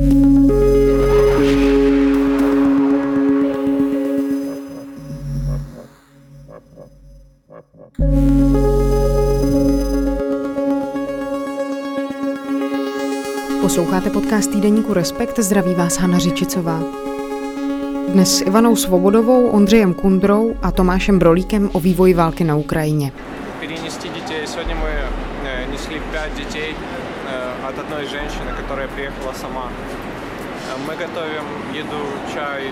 Posloucháte podcast týdeníku Respekt, zdraví vás Hana Řičicová. Dnes s Ivanou Svobodovou, Ondřejem Kundrou a Tomášem Brolíkem o vývoji války na Ukrajině. Перенести детей. Сегодня мы э, несли пять детей э, от одной женщины, которая приехала сама. Э, Мы готовим еду, čaj.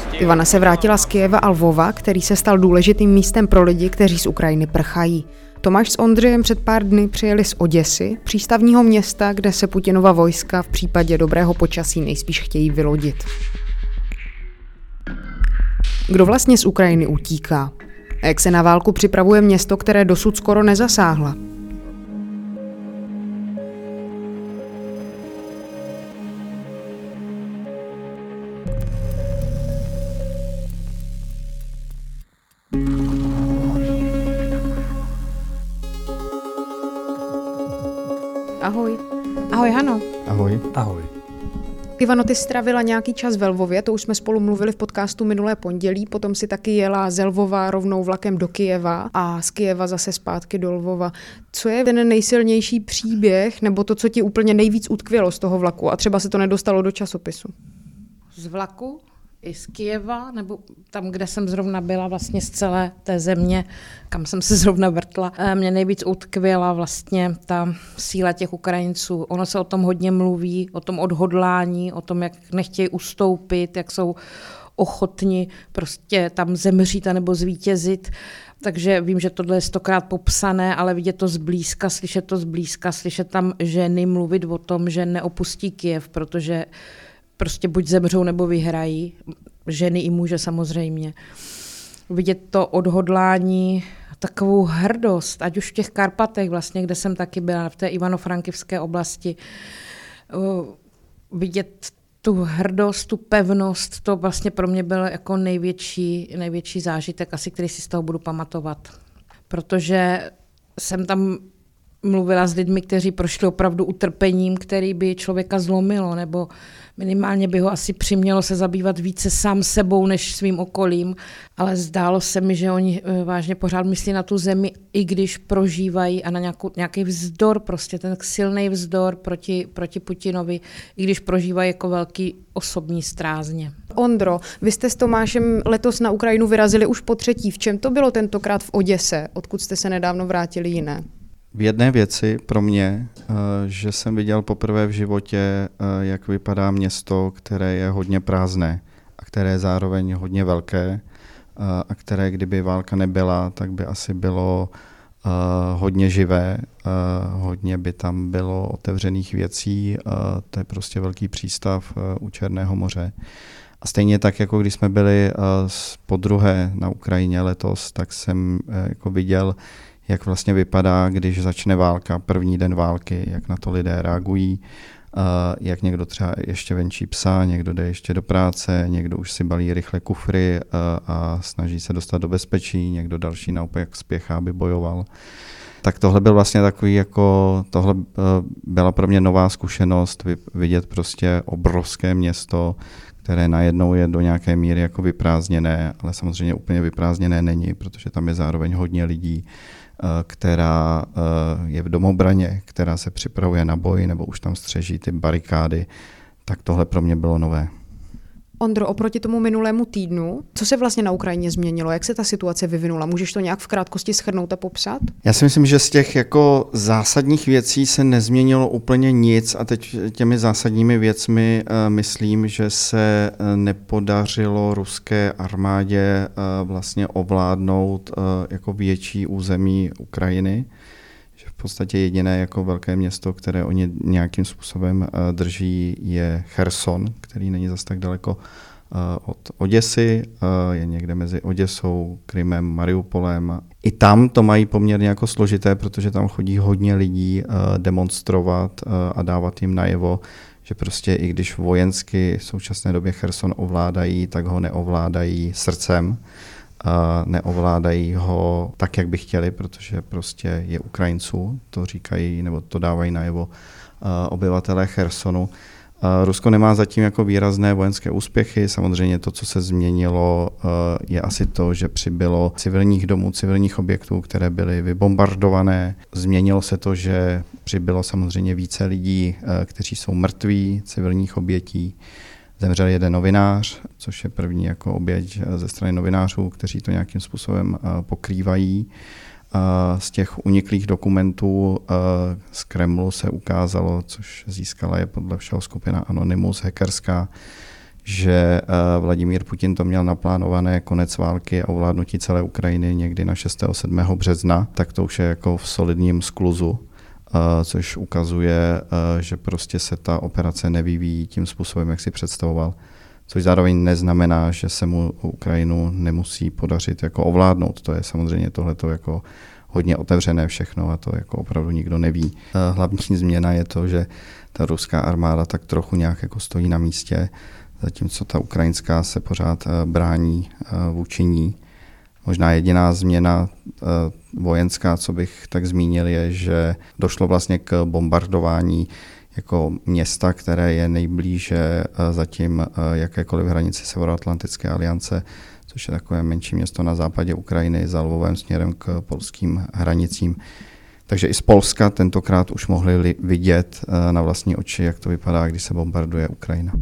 stýl. Ivana se vrátila z Kijeva a Lvova, který se stal důležitým místem pro lidi, kteří z Ukrajiny prchají. Tomáš s Ondřejem před pár dny přijeli z Oděsy, přístavního města, kde se Putinova vojska v případě dobrého počasí nejspíš chtějí vylodit. Kdo vlastně z Ukrajiny utíká? A jak se na válku připravuje město, které dosud skoro nezasáhla? Ivano, ty stravila nějaký čas ve Lvově, to už jsme spolu mluvili v podcastu minulé pondělí, potom si taky jela z Lvova rovnou vlakem do Kijeva a z Kijeva zase zpátky do Lvova. Co je ten nejsilnější příběh, nebo to, co ti úplně nejvíc utkvělo z toho vlaku a třeba se to nedostalo do časopisu? z vlaku i z Kijeva, nebo tam, kde jsem zrovna byla, vlastně z celé té země, kam jsem se zrovna vrtla. Eh, Mě nejvíc utkvěla vlastně ta síla těch Ukrajinců. Ono se o tom hodně mluví, o tom odhodlání, o tom, jak nechtějí ustoupit, jak jsou ochotni prostě tam zemřít nebo zvítězit. Takže vím, že tohle je stokrát popsané, ale vidět to zblízka, slyšet to zblízka, slyšet tam ženy mluvit o tom, že neopustí Kiev, protože prostě buď zemřou nebo vyhrají, ženy i muže samozřejmě. Vidět to odhodlání, takovou hrdost, ať už v těch Karpatech vlastně, kde jsem taky byla, v té Ivano-Frankivské oblasti, vidět tu hrdost, tu pevnost, to vlastně pro mě byl jako největší, největší zážitek, asi který si z toho budu pamatovat. Protože jsem tam mluvila s lidmi, kteří prošli opravdu utrpením, který by člověka zlomilo, nebo minimálně by ho asi přimělo se zabývat více sám sebou než svým okolím, ale zdálo se mi, že oni eh, vážně pořád myslí na tu zemi, i když prožívají a na nějakou, nějaký vzdor, prostě ten silný vzdor proti, proti Putinovi, i když prožívají jako velký osobní strázně. Ondro, vy jste s Tomášem letos na Ukrajinu vyrazili už po třetí. V čem to bylo tentokrát v Oděse, odkud jste se nedávno vrátili jiné? V jedné věci pro mě, eh, že jsem viděl poprvé v životě, eh, jak vypadá město, které je hodně prázdné a které je zároveň hodně velké eh, a které, kdyby válka nebyla, tak by asi bylo hodně živé, hodně by tam bylo otevřených věcí, to je prostě velký přístav u Černého moře. A stejně tak, jako když jsme byli po druhé na Ukrajině letos, tak jsem jako viděl, jak vlastně vypadá, když začne válka, první den války, jak na to lidé reagují, jak někdo třeba ještě venčí psa, někdo jde ještě do práce, někdo už si balí rychle kufry a snaží se dostat do bezpečí, někdo další naopak spěchá, aby bojoval. Tak tohle byl vlastně takový jako, tohle byla pro mě nová zkušenost, vidět prostě obrovské město, které najednou je do nějaké míry jako vyprázdněné, ale samozřejmě úplně vyprázdněné není, protože tam je zároveň hodně lidí, která je v domobraně, která se připravuje na boj nebo už tam střeží ty barikády, tak tohle pro mě bylo nové. Ondro, oproti tomu minulému týdnu, co se vlastně na Ukrajině změnilo? Jak se ta situace vyvinula? Můžeš to nějak v krátkosti schrnout a popsat? Já si myslím, že z těch jako zásadních věcí se nezměnilo úplně nic a teď těmi zásadními věcmi uh, myslím, že se uh, nepodařilo ruské armádě uh, vlastně ovládnout jako větší území Ukrajiny že v podstatě jediné jako velké město, které oni nějakým způsobem uh, drží, je Cherson, který není zas tak daleko uh, od Oděsy, uh, je někde mezi Oděsou, Krymem, Mariupolem. I tam to mají poměrně jako složité, protože tam chodí hodně lidí demonstrovat a dávat jim najevo, že prostě i když vojensky v současné době Cherson ovládají, tak ho neovládají srdcem neovládají ho tak, jak by chtěli, protože prostě je Ukrajinců, to říkají nebo to dávají najevo obyvatelé Chersonu. Rusko nemá zatím jako výrazné vojenské úspěchy. Samozřejmě to, co se změnilo, je asi to, že přibylo civilních domů, civilních objektů, které byly vybombardované. Změnilo se to, že přibylo samozřejmě více lidí, kteří jsou mrtví, civilních obětí. Zemřel jeden novinář, což je první jako oběť ze strany novinářů, kteří to nějakým způsobem pokrývají. Z těch uniklých dokumentů z Kremlu se ukázalo, což získala je podle všeho skupina Anonymous hackerská, že Vladimír Putin to měl naplánované konec války a ovládnutí celé Ukrajiny někdy na 6. 7. března, tak to už je jako v solidním skluzu což ukazuje, že prostě se ta operace nevyvíjí tím způsobem, jak si představoval. Což zároveň neznamená, že se mu Ukrajinu nemusí podařit jako ovládnout. To je samozřejmě tohleto jako hodně otevřené všechno a to jako opravdu nikdo neví. Hlavní změna je to, že ta ruská armáda tak trochu nějak jako stojí na místě, zatímco ta ukrajinská se pořád brání vůči ní. Možná jediná změna eh, vojenská, co bych tak zmínil, je, že došlo vlastně k bombardování jako města, které je nejblíže eh, zatím eh, jakékoliv hranici Severoatlantické aliance, což je takové menší město na západě Ukrajiny za Lvovem směrem k polským hranicím. Takže i z Polska tentokrát už mohli vidět na vlastní oči, jak to vypadá, když se bombarduje Ukrajina.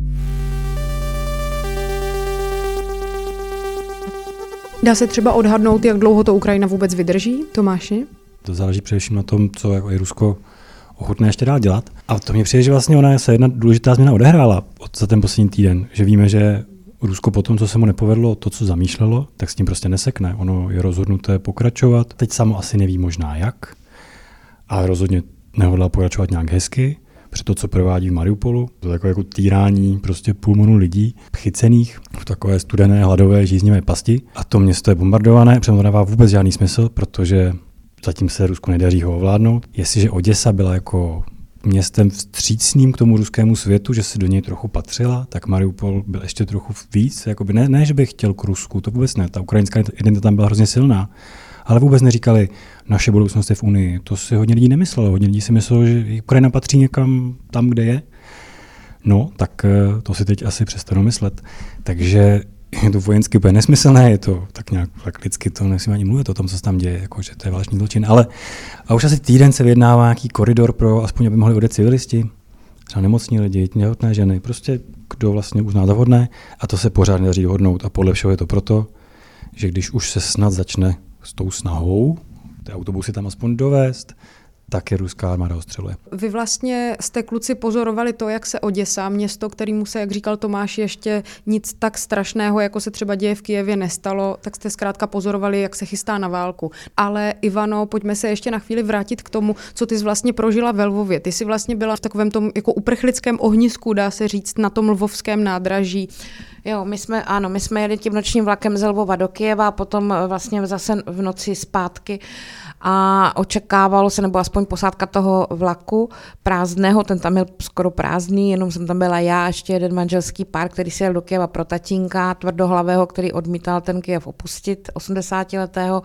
Dá se třeba odhadnout, jak dlouho to Ukrajina vůbec vydrží, Tomáši? To záleží především na tom, co je Rusko ochotné ještě dál dělat. A to mě přijde, že vlastně ona se jedna důležitá změna odehrála od, za ten poslední týden, že víme, že Rusko po tom, co se mu nepovedlo to, co zamýšlelo, tak s tím prostě nesekne. Ono je rozhodnuté pokračovat. Teď samo asi neví možná jak, ale rozhodně nehodlá pokračovat nějak hezky před to, co provádí v Mariupolu. To je jako, jako týrání prostě půl milionu lidí chycených v takové studené, hladové, žíznivé pasti. A to město je bombardované, přitom to dává vůbec žádný smysl, protože zatím se Rusku nedaří ho ovládnout. Jestliže Oděsa byla jako městem vstřícným k tomu ruskému světu, že se do něj trochu patřila, tak Mariupol byl ještě trochu víc. Jakoby ne, ne, že bych chtěl k Rusku, to vůbec ne. Ta ukrajinská identita tam byla hrozně silná ale vůbec neříkali, naše budoucnost je v Unii. To si hodně lidí nemyslelo. Hodně lidí si myslelo, že Ukrajina patří někam tam, kde je. No, tak eh, to si teď asi přestanu myslet. Takže je to vojensky úplně nesmyslné, je to tak nějak tak lidsky to nesmím ani mluvit o tom, co se tam děje, jako, že to je válečný zločin. Ale a už asi týden se vyjednává nějaký koridor pro, aspoň aby mohli odjet civilisti, třeba nemocní lidi, těhotné ženy, prostě kdo vlastně uzná za vhodné a to se pořád nedaří dohodnout a podle všeho je to proto, že když už se snad začne s tou snahou ty autobusy tam aspoň dovést, tak je ruská armáda ostřeluje. Vy vlastně jste kluci pozorovali to, jak se Oděsa, město, kterýmu se, jak říkal Tomáš, ještě nic tak strašného, jako se třeba děje v Kijevě, nestalo, tak jste zkrátka pozorovali, jak se chystá na válku. Ale Ivano, pojďme se ještě na chvíli vrátit k tomu, co ty jsi vlastně prožila ve Lvově. Ty jsi vlastně byla v takovém tom jako uprchlickém ohnisku, dá se říct, na tom lvovském nádraží. Jo, my jsme, ano, my jsme jeli tím nočním vlakem z Lvova do Kijeva, potom vlastně zase v noci zpátky a očekávalo se, nebo aspoň posádka toho vlaku prázdného, ten tam byl skoro prázdný, jenom jsem tam byla já, ještě jeden manželský pár, který si jel do Kijeva pro tatínka, tvrdohlavého, který odmítal ten Kijev opustit, 80-letého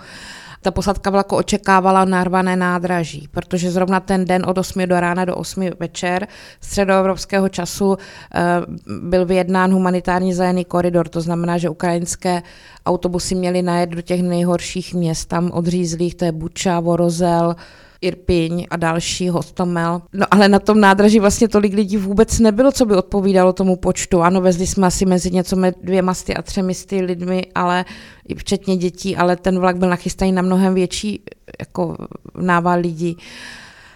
ta posádka vlaku očekávala narvané nádraží, protože zrovna ten den od 8 do rána do 8 večer středoevropského času eh, byl vyjednán humanitární zajený koridor, to znamená, že ukrajinské autobusy měly najet do těch nejhorších měst, tam odřízlých, to je Buča, Vorozel, Irpiň a další hostomel. No ale na tom nádraží vlastně tolik lidí vůbec nebylo, co by odpovídalo tomu počtu. Ano, vezli jsme asi mezi něco mezi dvěma sty a třemi sty lidmi, ale i včetně dětí, ale ten vlak byl nachystaný na mnohem větší jako nával lidí.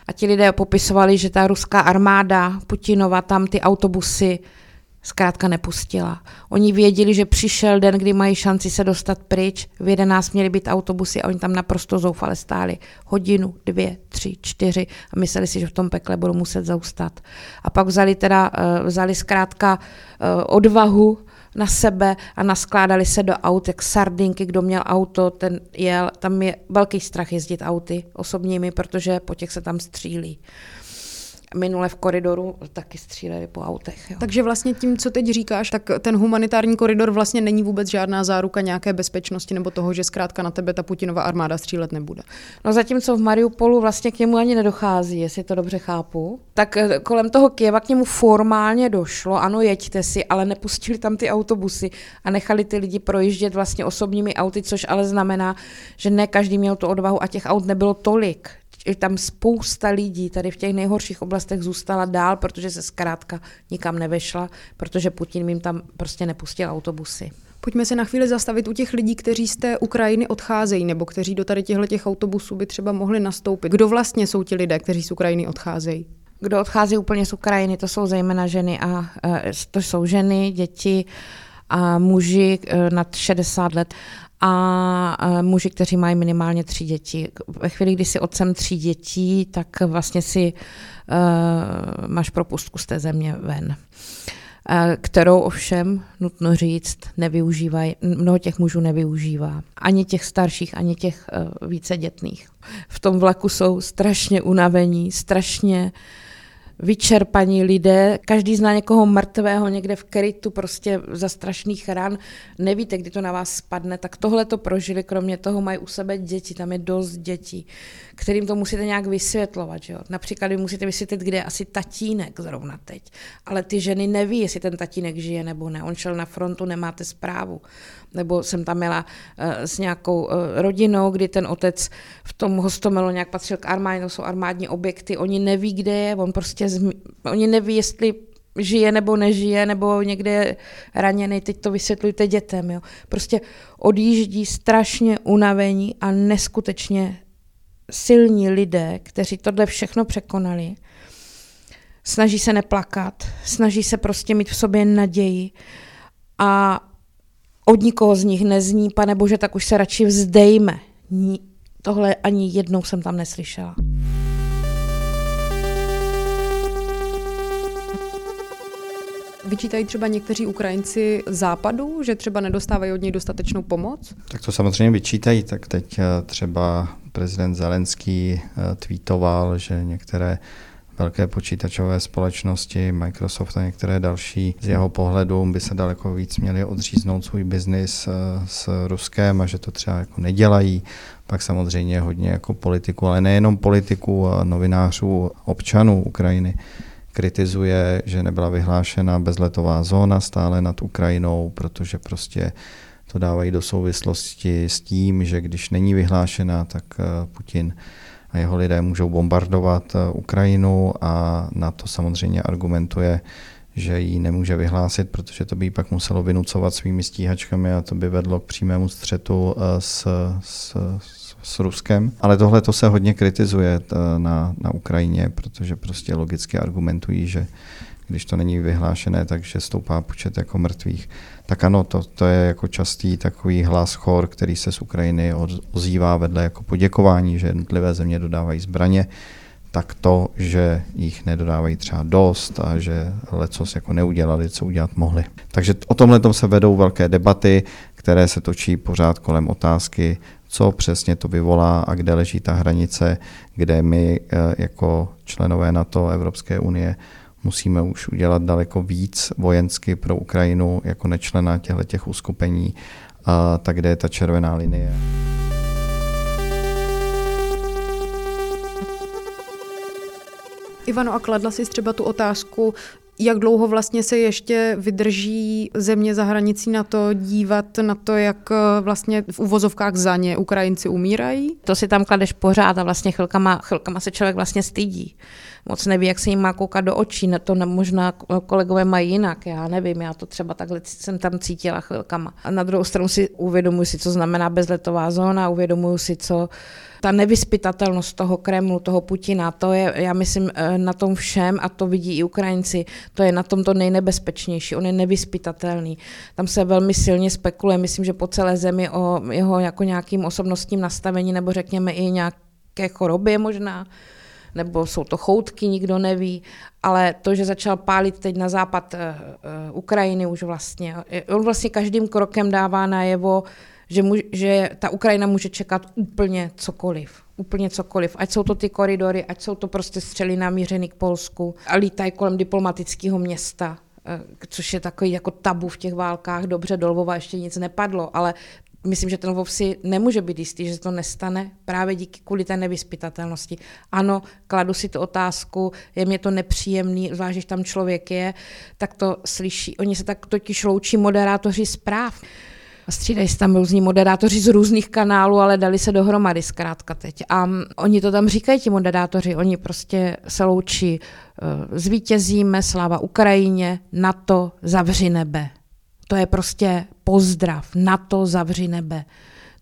A ti lidé popisovali, že ta ruská armáda Putinova tam ty autobusy zkrátka nepustila. Oni věděli, že přišel den, kdy mají šanci se dostat pryč, v 11 měly být autobusy a oni tam naprosto zoufale stáli. Hodinu, dvě, tři, čtyři a mysleli si, že v tom pekle budou muset zaustat. A pak vzali teda, eh, vzali zkrátka eh, odvahu na sebe a naskládali se do aut, jak sardinky, kdo měl auto, ten jel, tam je velký strach jezdit auty osobními, protože po těch se tam střílí. Minule v koridoru taky stříleli po autech. Jo. Takže vlastně tím, co teď říkáš, tak ten humanitární koridor vlastně není vůbec žádná záruka nějaké bezpečnosti nebo toho, že zkrátka na tebe ta Putinova armáda střílet nebude. No zatímco v Mariupolu vlastně k němu ani nedochází, jestli to dobře chápu, tak eh, kolem toho Kieva k němu formálně došlo, ano, jeďte si, ale nepustili tam ty autobusy a nechali ty lidi projíždět vlastně osobními auty, což ale znamená, že ne každý měl tu odvahu a těch aut nebylo tolik tam spousta lidí tady v těch nejhorších oblastech zůstala dál, protože se zkrátka nikam nevešla, protože Putin jim tam prostě nepustil autobusy. Pojďme se na chvíli zastavit u těch lidí, kteří z té Ukrajiny odcházejí, nebo kteří do tady těchto těch autobusů by třeba mohli nastoupit. Kdo vlastně jsou ti lidé, kteří z Ukrajiny odcházejí? Kdo odchází úplně z Ukrajiny, to jsou zejména ženy a e, to jsou ženy, děti a muži e, nad 60 let a muži, kteří mají minimálně tři děti. Ve chvíli, kdy si otcem tří dětí, tak vlastně si uh, máš propustku z té země ven kterou ovšem, nutno říct, nevyužívají, mnoho těch mužů nevyužívá. Ani těch starších, ani těch uh, více dětných. V tom vlaku jsou strašně unavení, strašně vyčerpaní lidé, každý zná někoho mrtvého někde v krytu, prostě za strašných ran, nevíte, kdy to na vás spadne, tak tohle to prožili, kromě toho mají u sebe děti, tam je dost dětí, kterým to musíte nějak vysvětlovat. Že jo? Například vy musíte vysvětlit, kde je asi tatínek zrovna teď, ale ty ženy neví, jestli ten tatínek žije nebo ne, on šel na frontu, nemáte zprávu nebo jsem tam měla uh, s nějakou uh, rodinou, kdy ten otec v tom hostomelu nějak patřil k armádě, to jsou armádní objekty, oni neví, kde je, on prostě, zmi- oni neví, jestli žije nebo nežije, nebo někde je raněný, teď to vysvětlujte dětem. Jo. Prostě odjíždí strašně unavení a neskutečně silní lidé, kteří tohle všechno překonali. Snaží se neplakat, snaží se prostě mít v sobě naději a od nikoho z nich nezní, pane bože, tak už se radši vzdejme. Tohle ani jednou jsem tam neslyšela. Vyčítají třeba někteří Ukrajinci západu, že třeba nedostávají od něj dostatečnou pomoc? Tak to samozřejmě vyčítají. Tak teď eh, třeba prezident Zelenský eh, tweetoval, že některé velké počítačové společnosti, Microsoft a některé další, z jeho pohledu by se daleko víc měli odříznout svůj biznis eh, s Ruskem a že to třeba jako nedělají. Pak samozřejmě hodně jako politiku, ale nejenom politiků a novinářů, občanů Ukrajiny kritizuje, že nebyla vyhlášena bezletová zóna stále nad Ukrajinou, protože prostě to dávají do souvislosti s tím, že když není vyhlášena, tak eh, Putin a jeho lidé můžou bombardovat eh, Ukrajinu a na to samozřejmě argumentuje, že ji nemůže vyhlásit, protože to by pak muselo vynucovat svými stíhačkami a to by vedlo k přímému střetu eh, s, s, s Ruskem. Ale tohle to se hodně kritizuje eh, na, na Ukrajině, protože prostě logicky argumentují, že když to není vyhlášené, takže stoupá počet jako mrtvých. Tak ano, to, to je jako častý takový hlas chor, který se z Ukrajiny ozývá vedle jako poděkování, že jednotlivé země dodávají zbraně, tak to, že jich nedodávají třeba dost a že lecos jako neudělali, co udělat mohli. Takže o tomhle se vedou velké debaty, které se točí pořád kolem otázky, co přesně to vyvolá a kde leží ta hranice, kde my eh, jako členové NATO, Evropské unie musíme už udělat daleko víc vojensky pro Ukrajinu jako nečlena těchto těch uskupení, a tak kde je ta červená linie. Ivano, a kladla si třeba tu otázku, jak dlouho vlastně se ještě vydrží země za hranicí na to dívat na to, jak eh, vlastně v uvozovkách za ně Ukrajinci umírají? To si tam kladeš pořád a vlastně chvilkama, chvilkama se člověk vlastně stydí moc neví, jak se jim má koukat do očí, na to možná kolegové mají jinak, já nevím, já to třeba takhle jsem tam cítila chvilkama. A na druhou stranu si uvědomuji si, co znamená bezletová zóna, uvědomuji si, co ta nevyspytatelnost toho Kremlu, toho Putina, to je, já myslím, eh, na tom všem, a to vidí i Ukrajinci, to je na tom to nejnebezpečnější. On je nevyspytatelný. Tam se velmi silně spekuluje, myslím, že po celé zemi o jeho jako nějakým osobnostním nastavení, nebo řekněme i nějaké chorobě možná nebo jsou to choutky, nikdo neví, ale to, že začal pálit teď na západ uh, uh, Ukrajiny už vlastně, on vlastně každým krokem dává najevo, že, mu, že ta Ukrajina může čekat úplně cokoliv. Úplně cokoliv. Ať jsou to ty koridory, ať jsou to prostě střely namířený k Polsku a lítají kolem diplomatického města eh, což je takový jako tabu v těch válkách. Dobře, Dolvova ještě nic nepadlo, ale myslím, že ten Lvov si nemůže být jistý, že to nestane právě díky kvůli té nevyspytatelnosti. Ano, kladu si tu otázku, je mě to nepříjemný, zvlášť, když tam člověk je, tak to slyší. Oni se tak totiž loučí moderátoři zpráv. Střídají se tam různí moderátoři z různých kanálů, ale dali se dohromady zkrátka teď. A oni to tam říkají, ti moderátoři, oni prostě se loučí, eh, zvítězíme, sláva Ukrajině, NATO, zavři nebe. To je prostě pozdrav, na to zavři nebe.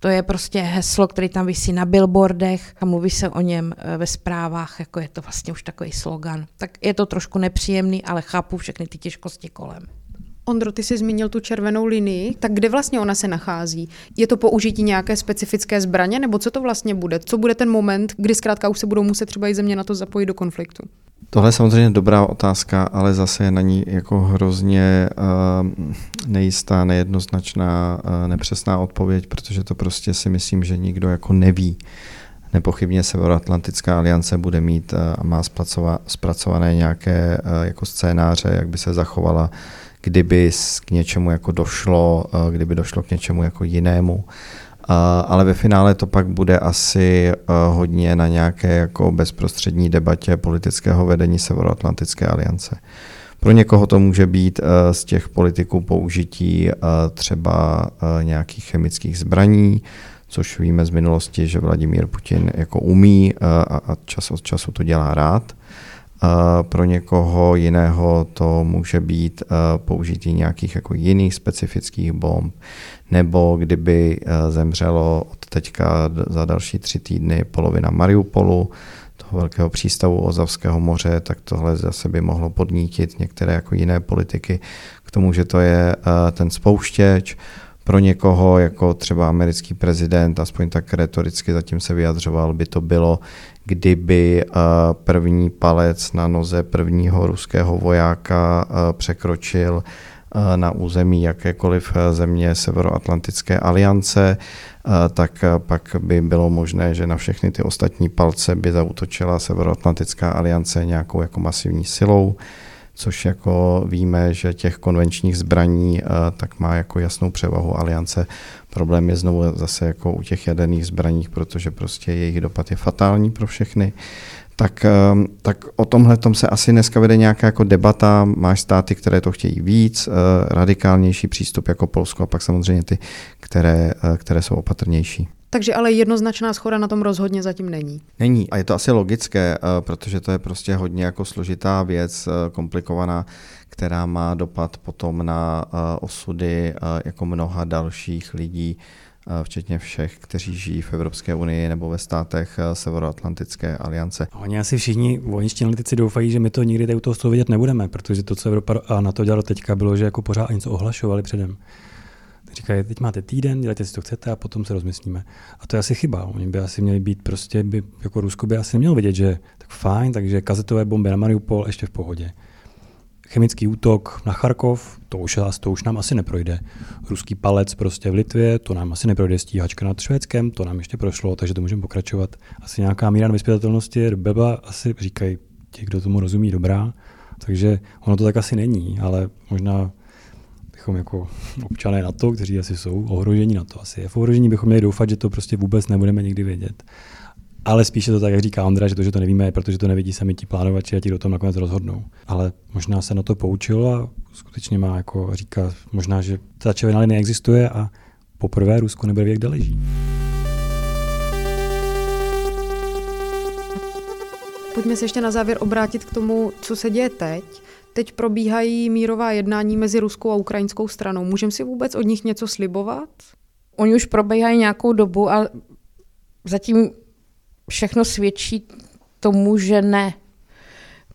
To je prostě heslo, které tam vysí na billboardech a mluví se o něm eh, ve zprávách, jako je to vlastně už takový slogan. Tak je to trošku nepříjemný, ale chápu všechny ty těžkosti kolem. Ondro, ty jsi zmínil tu červenou linii, tak kde vlastně ona se nachází? Je to použití nějaké specifické zbraně, nebo co to vlastně bude? Co bude ten moment, kdy zkrátka už se budou muset třeba i země na to zapojit do konfliktu? Tohle je samozřejmě dobrá otázka, ale zase je na ní jako hrozně uh, nejistá, nejednoznačná, uh, nepřesná odpověď, protože to prostě si myslím, že nikdo jako neví. Nepochybně Severoatlantická aliance bude mít uh, a má zpracované nějaké uh, jako scénáře, jak by se zachovala, kdyby k něčemu jako došlo, uh, kdyby došlo k něčemu jako jinému ale ve finále to pak bude asi eh, hodně na nějaké jako bezprostřední debatě politického vedení Severoatlantické aliance. Pro někoho to může být eh, z těch politiků použití eh, třeba nějakých chemických zbraní, což víme z minulosti, že Vladimír Putin jako umí a čas od času to dělá rád. Pro někoho jiného to může být použití nějakých jako jiných specifických bomb, nebo kdyby zemřelo od teďka za další tři týdny polovina Mariupolu, toho velkého přístavu Ozavského moře, tak tohle zase by mohlo podnítit některé jako jiné politiky k tomu, že to je ten spouštěč. Pro někoho, jako třeba americký prezident, aspoň tak retoricky zatím se vyjadřoval, by to bylo, kdyby eh, první palec na noze prvního ruského vojáka eh, překročil eh, na území jakékoliv země Severoatlantické aliance, tak pak by bylo možné, že na všechny ty ostatní palce by zautočila Severoatlantická aliance nějakou jako masivní silou což jako víme, že těch konvenčních zbraní tak má jako jasnou převahu aliance. Problém je znovu zase jako u těch jaderných zbraních, protože prostě jejich dopad je fatální pro všechny. Tak, tak o tomhle tom se asi dneska vede nějaká jako debata. Máš státy, které to chtějí víc, radikálnější přístup jako Polsko a pak samozřejmě ty, které, které jsou opatrnější. Takže ale jednoznačná schoda na tom rozhodně zatím není. Není a je to asi logické, eh, protože to je prostě hodně jako složitá věc, eh, komplikovaná, která má dopad potom na eh, osudy jako mnoha dalších lidí, včetně všech, kteří žijí v Evropské unii nebo ve státech Severoatlantické aliance. Oni asi všichni vojenští analytici doufají, že my to nikdy tady u toho vidět nebudeme, protože to, co Evropa a na to dělalo teďka, bylo, že jako pořád něco ohlašovali předem. Říkají, teď máte týden, dělejte si, to chcete a potom se rozmyslíme. A to je asi chyba. Oni by asi měli být prostě, by, jako Rusko by asi nemělo vidět, že tak fajn, takže kazetové bomby na Mariupol ještě v pohodě. Chemický útok na Charkov, to už, to už nám asi neprojde. Ruský palec prostě v Litvě, to nám asi neprojde. Stíhačka nad Švédskem, to nám ještě prošlo, takže to můžeme pokračovat. Asi nějaká míra nevyspětatelnosti Beba asi říkají ti, kdo tomu rozumí, dobrá. Takže ono to tak asi není, ale možná bychom jako občané na to, kteří asi jsou ohrožení na to, asi je v ohrožení, bychom měli doufat, že to prostě vůbec nebudeme nikdy vědět. Ale spíše to tak, jak říká Ondra, že to, že to nevíme, je, protože to nevidí sami ti plánovači a ti do toho nakonec rozhodnou. Ale možná se na to poučil a skutečně má jako říká, možná, že ta červená linie existuje a poprvé Rusko nebude vědět, kde leží. Pojďme se ještě na závěr obrátit k tomu, co se děje teď. Teď probíhají mírová jednání mezi ruskou a ukrajinskou stranou. Můžeme si vůbec od nich něco slibovat? Oni už probíhají nějakou dobu a zatím všechno svědčí tomu, že ne.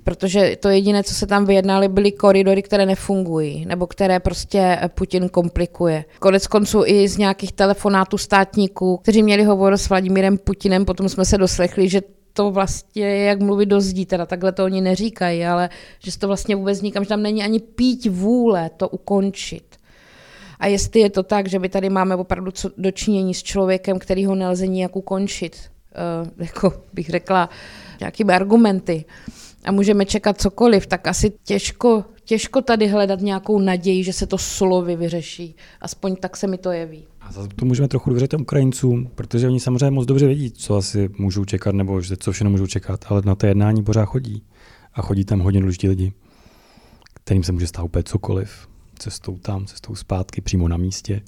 Protože to jediné, co se tam vyjednali, byly koridory, které nefungují, nebo které prostě Putin komplikuje. Konec konců i z nějakých telefonátů státníků, kteří měli hovor s Vladimírem Putinem, potom jsme se doslechli, že to vlastně je jak mluvit do zdí, teda takhle to oni neříkají, ale že to vlastně vůbec nikam, že tam není ani pít vůle to ukončit. A jestli je to tak, že my tady máme opravdu co dočinění s člověkem, který ho nelze nijak ukončit, uh, jako bych řekla, nějakými argumenty, a můžeme čekat cokoliv, tak asi těžko, těžko tady hledat nějakou naději, že se to slovy vyřeší. Aspoň tak se mi to jeví. A zase to můžeme trochu důvěřit Ukrajincům, protože oni samozřejmě moc dobře vědí, co asi můžou čekat, nebo že co všechno můžou čekat, ale na to jednání pořád chodí. A chodí tam hodně důležití lidi, kterým se může stát úplně cokoliv. Cestou tam, cestou zpátky, přímo na místě.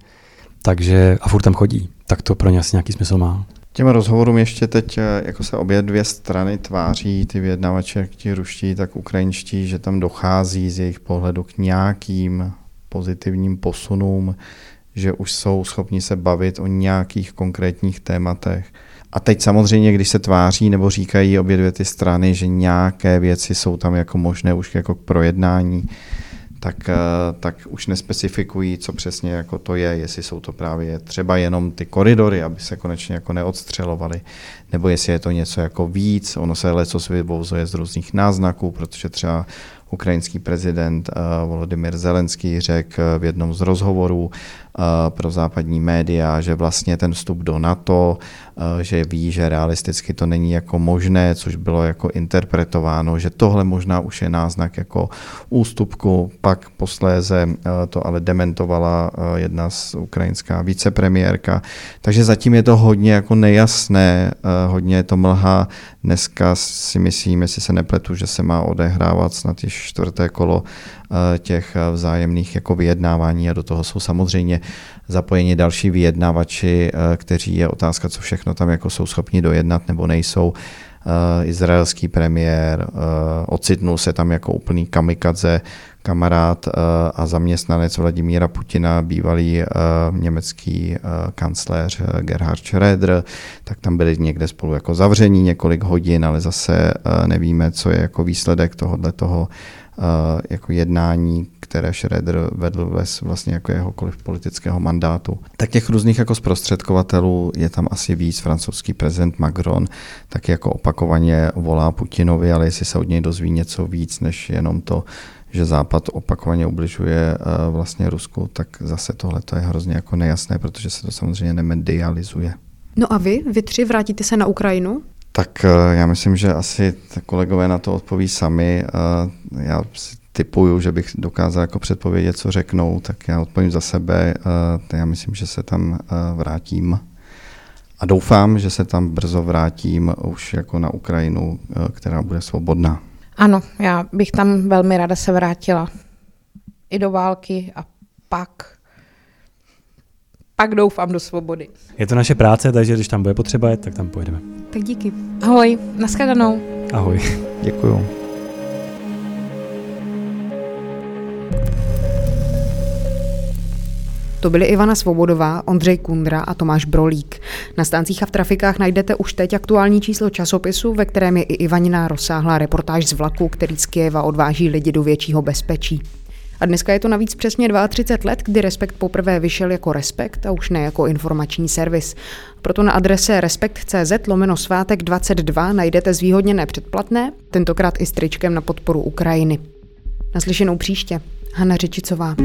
Takže a furt tam chodí. Tak to pro ně asi nějaký smysl má. Těm rozhovorům ještě teď eh, jako se obě dvě strany tváří, ty vyjednavače, jak ti ruští, tak ukrajinští, že tam dochází z jejich pohledu k nějakým pozitivním posunům, že už jsou schopni se bavit o nějakých konkrétních tématech. A teď samozřejmě, když se tváří nebo říkají obě dvě ty strany, že nějaké věci jsou tam jako možné už jako k projednání, tak, eh, tak už nespecifikují, co přesně jako to je, jestli jsou to právě třeba jenom ty koridory, aby se konečně jako neodstřelovali, nebo jestli je to něco jako víc, ono se leco vyvouzuje z různých náznaků, protože třeba ukrajinský prezident uh, Volodymyr Zelenský řekl v jednom z rozhovorů, Eh, pro západní média, že vlastně ten vstup do NATO, eh, že ví, že realisticky to není jako možné, což bylo jako interpretováno, že tohle možná už je náznak jako ústupku, pak posléze eh, to ale dementovala jedna z ukrajinská vicepremiérka, takže zatím je to hodně jako nejasné, hodně je to mlha, dneska si myslím, jestli se nepletu, že se má odehrávat snad již čtvrté kolo těch vzájemných jako vyjednávání a do toho jsou samozřejmě zapojeni další vyjednavači, eh, kteří je otázka, co všechno tam jako jsou schopni dojednat nebo nejsou. Eh, izraelský premiér, eh, ocitnul se tam jako úplný kamikadze, kamarád a zaměstnanec Vladimíra Putina, bývalý německý kancléř Gerhard Schröder, tak tam byli někde spolu jako zavření několik hodin, ale zase nevíme, co je jako výsledek tohohle toho jako jednání, které Schroeder vedl bez vlastně jako jahoukoliv politického mandátu. Tak těch různých jako zprostředkovatelů je tam asi víc. Francouzský prezident Macron tak jako opakovaně volá Putinovi, ale jestli se od něj dozví něco víc, než jenom to, že Západ opakovaně ubližuje vlastně Rusku, tak zase tohle to je hrozně jako nejasné, protože se to samozřejmě nemedializuje. No a vy, vy tři, vrátíte se na Ukrajinu? Tak eh, já myslím, že asi kolegové na to odpoví sami. Eh, já si typuju, že bych dokázal jako předpovědět, co řeknou, tak já odpovím za sebe. Eh, já myslím, že se tam vrátím. A doufám, že se tam brzo vrátím už jako na Ukrajinu, která bude svobodná. Ano, já bych tam velmi ráda se vrátila. I do války a pak pak doufám do svobody. Je to naše práce, takže když tam bude potřeba tak tam pojedeme. Tak díky. Ahoj, nashledanou. Ahoj. Děkuju. To byly Ivana Svobodová, Ondřej Kundra a Tomáš Brolík. Na stáncích a v trafikách najdete už teď aktuální číslo časopisu, ve kterém je i Ivanina rozsáhlá reportáž z vlaku, který z Kieva odváží lidi do většího bezpečí. A dneska je to navíc přesně 32 let, kdy Respekt poprvé vyšel jako Respekt a už ne jako informační servis. Proto na adrese respekt.cz lomeno svátek 22 najdete zvýhodněné předplatné, tentokrát i s tričkem na podporu Ukrajiny. Naslyšenou příště. Hanna Řečicová.